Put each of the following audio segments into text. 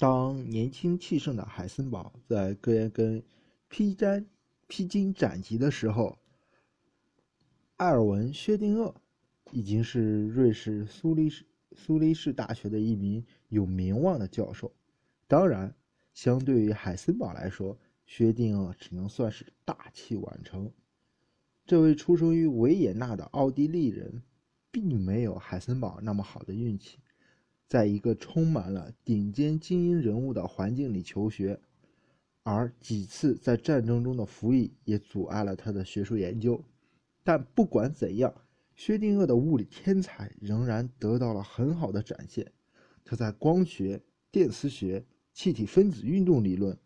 当年轻气盛的海森堡在哥廷根披沾披荆斩棘的时候，埃尔文·薛定谔已经是瑞士苏黎世苏黎世大学的一名有名望的教授。当然，相对于海森堡来说，薛定谔只能算是大器晚成。这位出生于维也纳的奥地利人，并没有海森堡那么好的运气，在一个充满了顶尖精英人物的环境里求学，而几次在战争中的服役也阻碍了他的学术研究。但不管怎样，薛定谔的物理天才仍然得到了很好的展现。他在光学、电磁学、气体分子运动理论、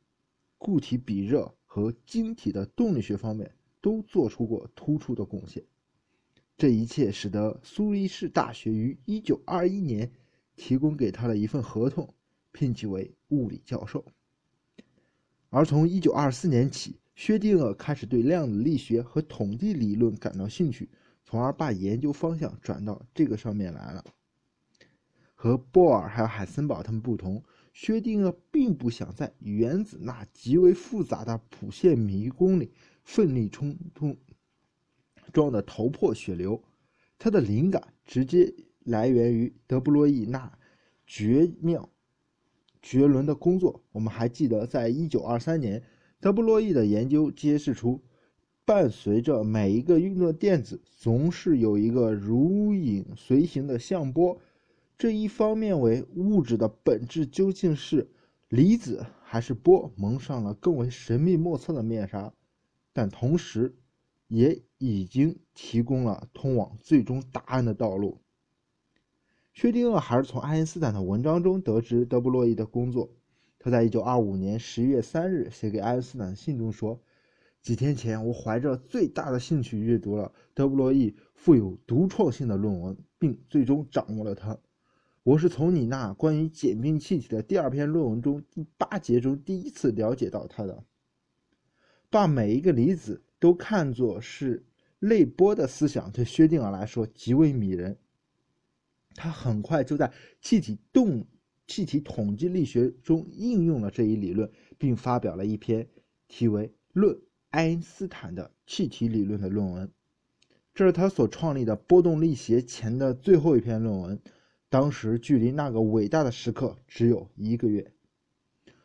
固体比热和晶体的动力学方面都做出过突出的贡献。这一切使得苏黎世大学于1921年提供给他了一份合同，聘其为物理教授。而从1924年起，薛定谔开始对量子力学和统计理论感到兴趣，从而把研究方向转到这个上面来了。和波尔还有海森堡他们不同，薛定谔并不想在原子那极为复杂的谱线迷宫里奋力冲突，撞得头破血流。他的灵感直接来源于德布罗意那绝妙绝伦的工作。我们还记得，在一九二三年。德布罗意的研究揭示出，伴随着每一个运动的电子，总是有一个如影随形的相波。这一方面为物质的本质究竟是离子还是波，蒙上了更为神秘莫测的面纱，但同时，也已经提供了通往最终答案的道路。薛定谔还是从爱因斯坦的文章中得知德布罗意的工作。他在1925年11月3日写给爱因斯坦的信中说：“几天前，我怀着最大的兴趣阅读了德布罗意富有独创性的论文，并最终掌握了它。我是从你那关于简并气体的第二篇论文中第八节中第一次了解到它的。把每一个离子都看作是类波的思想，对薛定谔来说极为迷人。他很快就在气体动。”气体统计力学中应用了这一理论，并发表了一篇题为《论爱因斯坦的气体理论》的论文。这是他所创立的波动力学前的最后一篇论文。当时距离那个伟大的时刻只有一个月。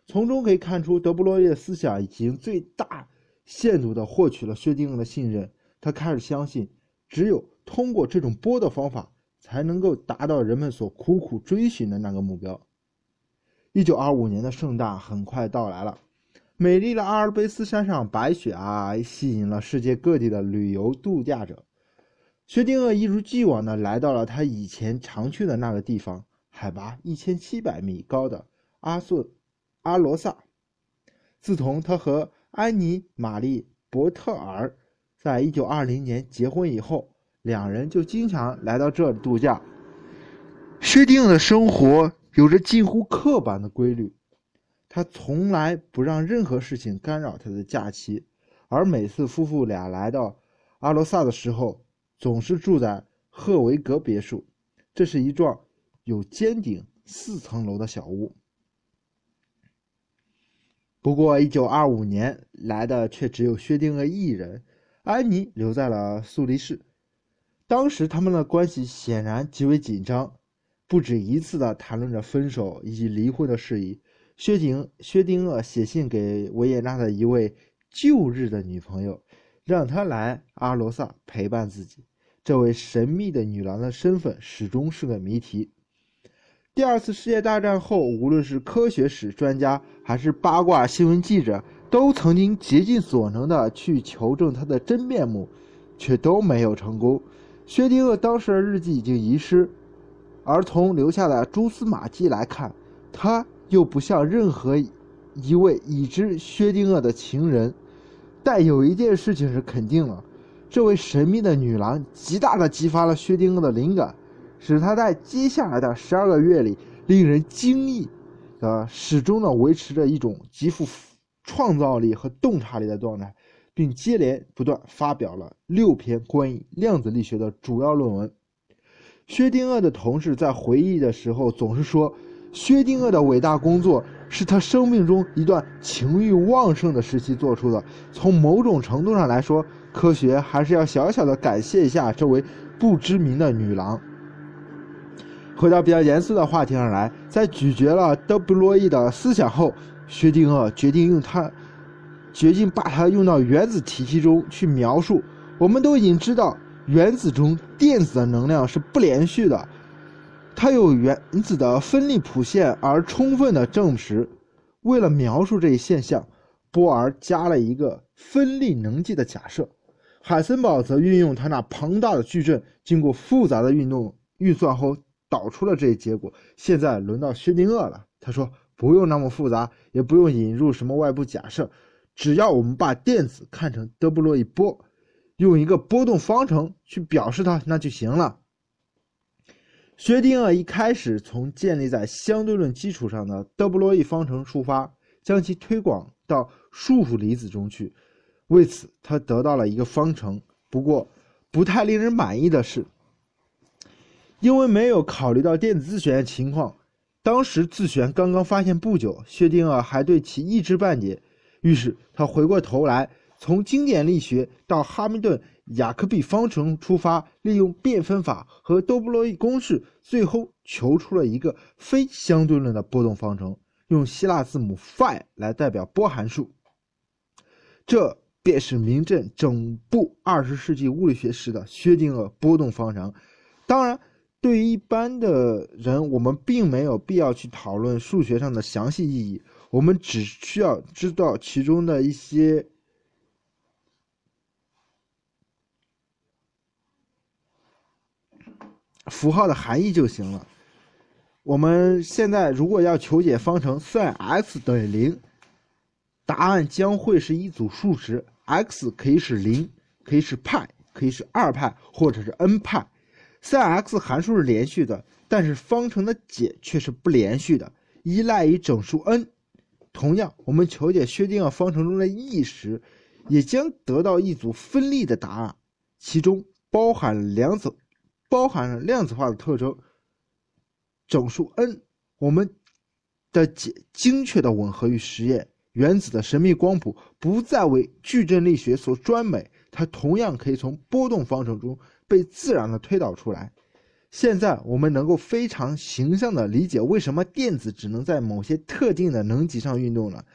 从中可以看出，德布罗意的思想已经最大限度地获取了薛定谔的信任。他开始相信，只有通过这种波的方法，才能够达到人们所苦苦追寻的那个目标。一九二五年的盛大很快到来了，美丽的阿尔卑斯山上白雪皑皑，吸引了世界各地的旅游度假者。薛定谔一如既往地来到了他以前常去的那个地方，海拔一千七百米高的阿索阿罗萨。自从他和安妮·玛丽·伯特尔在一九二零年结婚以后，两人就经常来到这里度假。薛定谔的生活。有着近乎刻板的规律，他从来不让任何事情干扰他的假期，而每次夫妇俩来到阿罗萨的时候，总是住在赫维格别墅。这是一幢有尖顶四层楼的小屋。不过，1925年来的却只有薛定谔一人，安妮留在了苏黎世。当时他们的关系显然极为紧张。不止一次地谈论着分手以及离婚的事宜。薛定薛定谔写信给维也纳的一位旧日的女朋友，让她来阿罗萨陪伴自己。这位神秘的女郎的身份始终是个谜题。第二次世界大战后，无论是科学史专家还是八卦新闻记者，都曾经竭尽所能地去求证她的真面目，却都没有成功。薛定谔当时的日记已经遗失。而从留下的蛛丝马迹来看，他又不像任何一位已知薛定谔的情人。但有一件事情是肯定了：这位神秘的女郎极大地激发了薛定谔的灵感，使他在接下来的十二个月里，令人惊异的始终呢维持着一种极富创造力和洞察力的状态，并接连不断发表了六篇关于量子力学的主要论文。薛定谔的同事在回忆的时候总是说，薛定谔的伟大工作是他生命中一段情欲旺盛的时期做出的。从某种程度上来说，科学还是要小小的感谢一下这位不知名的女郎。回到比较严肃的话题上来，在咀嚼了德布罗意的思想后，薛定谔决定用它，决定把它用到原子体系中去描述。我们都已经知道，原子中电子的能量是不连续的，它有原子的分立谱线而充分的证实。为了描述这一现象，波尔加了一个分立能级的假设，海森堡则运用他那庞大的矩阵，经过复杂的运动运算后。导出了这一结果。现在轮到薛定谔了。他说：“不用那么复杂，也不用引入什么外部假设，只要我们把电子看成德布洛伊波，用一个波动方程去表示它，那就行了。”薛定谔一开始从建立在相对论基础上的德布罗意方程出发，将其推广到束缚离子中去。为此，他得到了一个方程。不过，不太令人满意的是。因为没有考虑到电子自旋的情况，当时自旋刚刚发现不久，薛定谔还对其一知半解。于是他回过头来，从经典力学到哈密顿雅克比方程出发，利用变分法和多布罗伊公式，最后求出了一个非相对论的波动方程，用希腊字母 phi 来代表波函数。这便是名震整部二十世纪物理学史的薛定谔波动方程。当然。对于一般的人，我们并没有必要去讨论数学上的详细意义，我们只需要知道其中的一些符号的含义就行了。我们现在如果要求解方程 sin(x) 等于零，答案将会是一组数值，x 可以是零，可以是派，可以是二派，或者是 n 派。3x 函数是连续的，但是方程的解却是不连续的，依赖于整数 n。同样，我们求解薛定谔方程中的 e 时，也将得到一组分立的答案，其中包含量子，包含了量子化的特征。整数 n，我们的解精确的吻合于实验。原子的神秘光谱不再为矩阵力学所专美，它同样可以从波动方程中。被自然的推导出来。现在我们能够非常形象的理解为什么电子只能在某些特定的能级上运动了。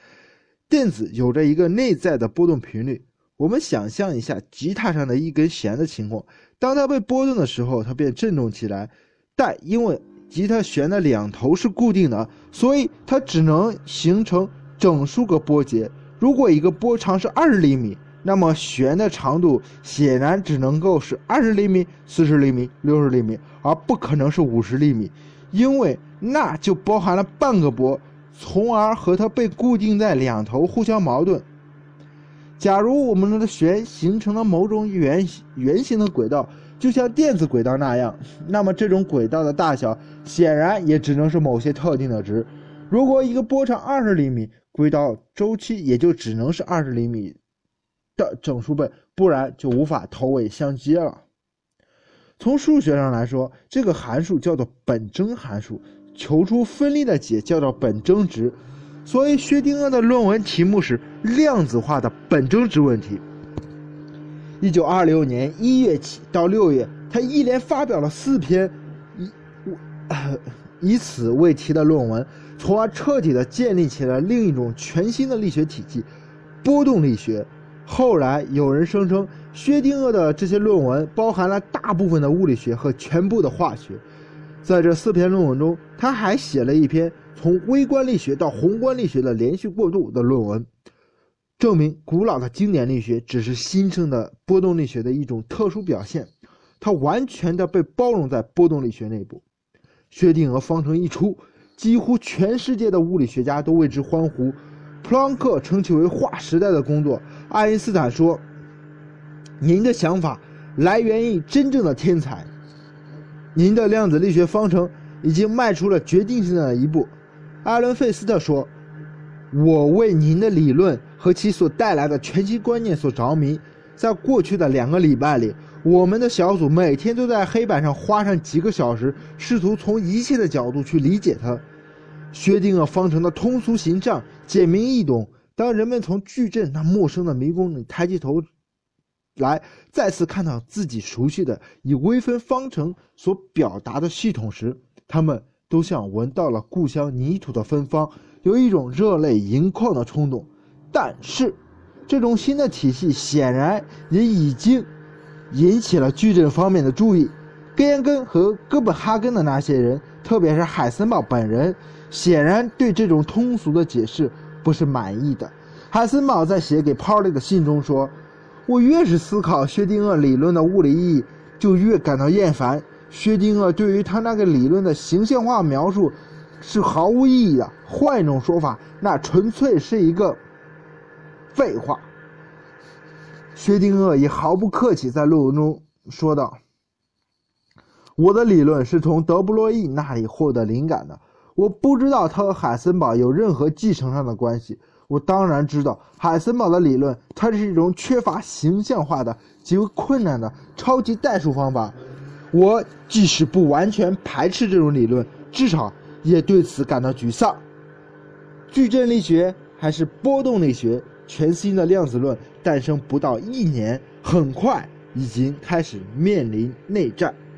电子有着一个内在的波动频率。我们想象一下吉他上的一根弦的情况，当它被拨动的时候，它便振动起来。但因为吉他弦的两头是固定的，所以它只能形成整数个波节。如果一个波长是二十厘米。那么弦的长度显然只能够是二十厘米、四十厘米、六十厘米，而不可能是五十厘米，因为那就包含了半个波，从而和它被固定在两头互相矛盾。假如我们的弦形成了某种圆圆形的轨道，就像电子轨道那样，那么这种轨道的大小显然也只能是某些特定的值。如果一个波长二十厘米，轨道周期也就只能是二十厘米。的整数倍，不然就无法头尾相接了。从数学上来说，这个函数叫做本征函数，求出分立的解叫做本征值。所以薛定谔的论文题目是量子化的本征值问题。一九二六年一月起到六月，他一连发表了四篇以以此为题的论文，从而彻底的建立起了另一种全新的力学体系——波动力学。后来有人声称，薛定谔的这些论文包含了大部分的物理学和全部的化学。在这四篇论文中，他还写了一篇从微观力学到宏观力学的连续过渡的论文，证明古老的经典力学只是新生的波动力学的一种特殊表现。它完全的被包容在波动力学内部。薛定谔方程一出，几乎全世界的物理学家都为之欢呼。普朗克称其为划时代的工作。爱因斯坦说：“您的想法来源于真正的天才。您的量子力学方程已经迈出了决定性的一步。”艾伦·费斯特说：“我为您的理论和其所带来的全新观念所着迷。在过去的两个礼拜里，我们的小组每天都在黑板上花上几个小时，试图从一切的角度去理解它。”薛定谔方程的通俗形象简明易懂。当人们从矩阵那陌生的迷宫里抬起头来，再次看到自己熟悉的以微分方程所表达的系统时，他们都像闻到了故乡泥土的芬芳，有一种热泪盈眶的冲动。但是，这种新的体系显然也已经引起了矩阵方面的注意。根延根和哥本哈根的那些人，特别是海森堡本人，显然对这种通俗的解释不是满意的。海森堡在写给 Paul 的信中说：“我越是思考薛定谔理论的物理意义，就越感到厌烦。薛定谔对于他那个理论的形象化描述是毫无意义的。换一种说法，那纯粹是一个废话。”薛定谔也毫不客气在论文中说道。我的理论是从德布洛意那里获得灵感的。我不知道他和海森堡有任何继承上的关系。我当然知道海森堡的理论，它是一种缺乏形象化的、极为困难的超级代数方法。我即使不完全排斥这种理论，至少也对此感到沮丧。矩阵力学还是波动力学？全新的量子论诞生不到一年，很快已经开始面临内战。